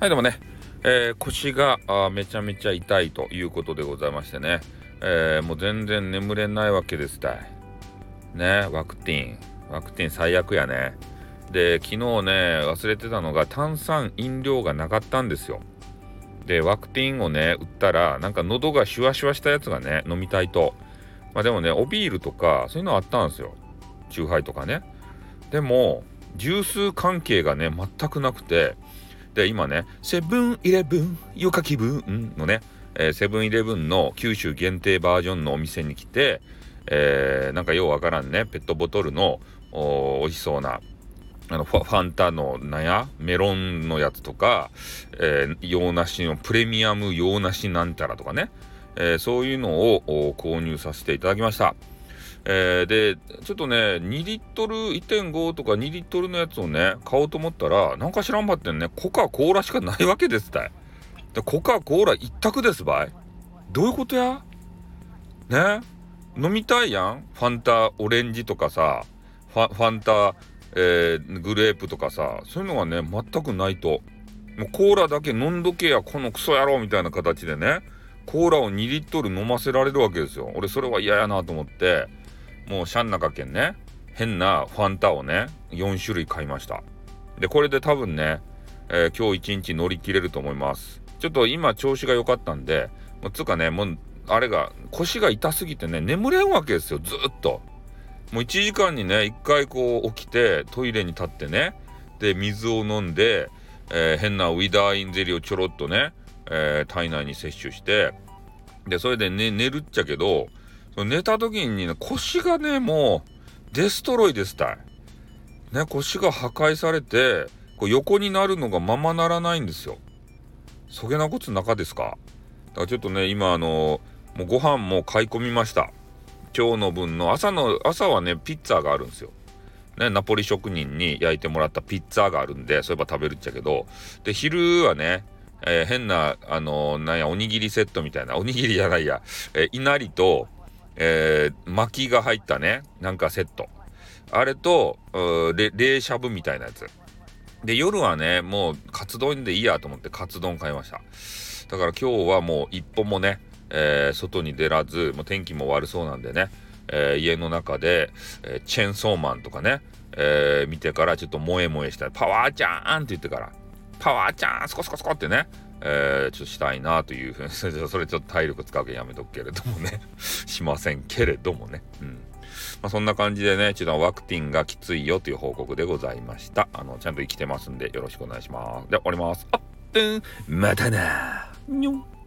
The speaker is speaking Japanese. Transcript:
はい、でもね、えー、腰があめちゃめちゃ痛いということでございましてね、えー、もう全然眠れないわけですたい。ね、ワクチン。ワクチン最悪やね。で、昨日ね、忘れてたのが炭酸飲料がなかったんですよ。で、ワクチンをね、売ったら、なんか喉がシュワシュワしたやつがね、飲みたいと。まあでもね、おビールとか、そういうのあったんですよ。チューハイとかね。でも、十数関係がね、全くなくて、で、今ね、セブンイレブン、よか気分のね、セブンイレブンの九州限定バージョンのお店に来て、えー、なんかようわからんね、ペットボトルの美味しそうな、あのファンタのなんやメロンのやつとか、えー、洋梨のプレミアム洋梨なんたらとかね、えー、そういうのを購入させていただきました。えー、で、ちょっとね、2リットル、1.5とか2リットルのやつをね、買おうと思ったら、なんか知らんばってんね、コカ・コーラしかないわけですたい。でコカ・コーラ一択ですばい。どういうことや？ね？飲みたいやん？ファンタオレンジとかさ、ファファンタ、えー、グレープとかさ、そういうのがね、全くないと。もうコーラだけ飲んどけや、このクソ野郎みたいな形でね、コーラを2リットル飲ませられるわけですよ。俺それは嫌やなと思って、もうシャンナカ県ね、変なファンタをね、4種類買いました。で、これで多分ね、えー、今日一日乗り切れると思います。ちょっと今調子が良かったんで、もつうかね、もう、あれが、腰が痛すぎてね、眠れんわけですよ、ずっと。もう1時間にね、1回こう起きて、トイレに立ってね、で、水を飲んで、えー、変なウィダーインゼリーをちょろっとね、えー、体内に摂取して、で、それで、ね、寝るっちゃけど、寝た時にね、腰がね、もう、デストロイですたい。ね、腰が破壊されて、こう横になるのがままならないんですよ。そげなこと中ですか？だからちょっとね、今あの、もうご飯も買い込みました。今日の分の朝の、朝はね、ピッツァがあるんですよ。ね、ナポリ職人に焼いてもらったピッツァがあるんで、そういえば食べるっちゃけど、で、昼はね、えー、変な、あのー、なんや、おにぎりセットみたいな、おにぎりじゃないや、えー、いなりと、えー、巻きが入ったね、なんかセット。あれと、冷しゃぶみたいなやつ。で、夜はね、もう、カツ丼でいいやと思ってカツ丼買いました。だから今日はもう一歩もね、えー、外に出らず、もう天気も悪そうなんでね、えー、家の中で、えー、チェンソーマンとかね、え見てからちょっと萌え萌えしたら、パワーちゃんって言ってから、パワーちゃんスコスコスコってね、えー、ちょっとしたいなというふうに、それちょっと体力使うけんやめとくけれどもね しませんけれどもね。うん。まあ、そんな感じでね、ちょっとワクチンがきついよという報告でございました。あの、ちゃんと生きてますんでよろしくお願いします。では、終わります。あっ、うん、またなにょん。